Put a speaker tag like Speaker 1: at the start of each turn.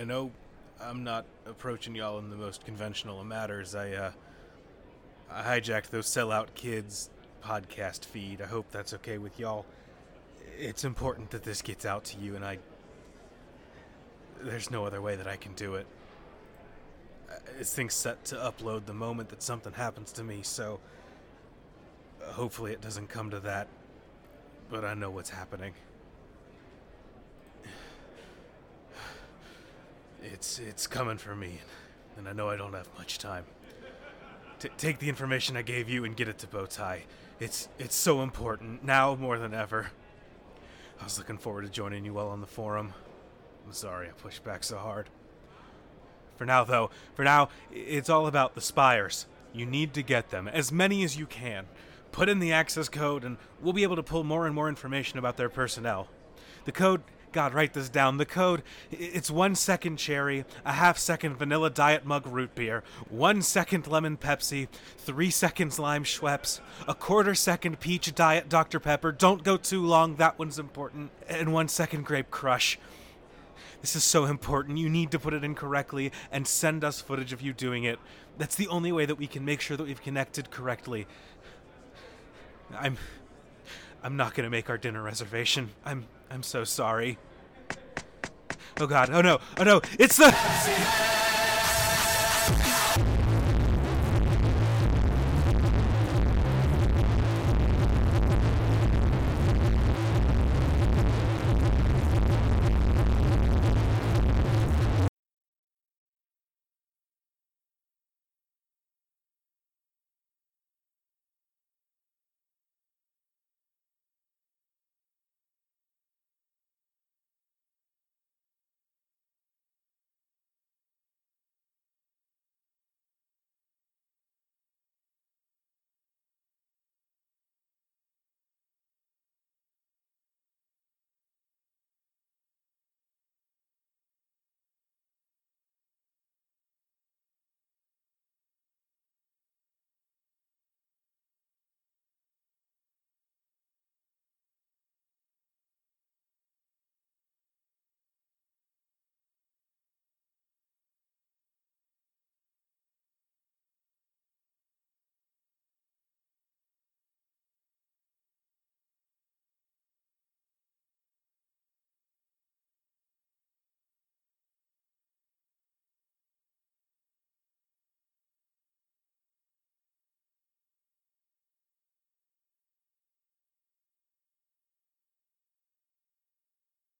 Speaker 1: I know I'm not approaching y'all in the most conventional of matters. I, uh, I hijacked those sellout kids podcast feed. I hope that's okay with y'all. It's important that this gets out to you, and I. There's no other way that I can do it. Uh, This thing's set to upload the moment that something happens to me, so. Hopefully it doesn't come to that. But I know what's happening. It's it's coming for me, and I know I don't have much time. T- take the information I gave you and get it to Bowtie. It's it's so important now more than ever. I was looking forward to joining you all on the forum. I'm sorry I pushed back so hard. For now, though, for now, it's all about the spires. You need to get them, as many as you can. Put in the access code, and we'll be able to pull more and more information about their personnel. The code, God, write this down. The code it's one second cherry, a half second vanilla diet mug root beer, one second lemon Pepsi, three seconds lime Schweppes, a quarter second peach diet Dr. Pepper. Don't go too long, that one's important, and one second grape crush. This is so important. You need to put it in correctly and send us footage of you doing it. That's the only way that we can make sure that we've connected correctly. I'm I'm not to make our dinner reservation. I'm I'm so sorry. Oh god. Oh no. Oh no. It's the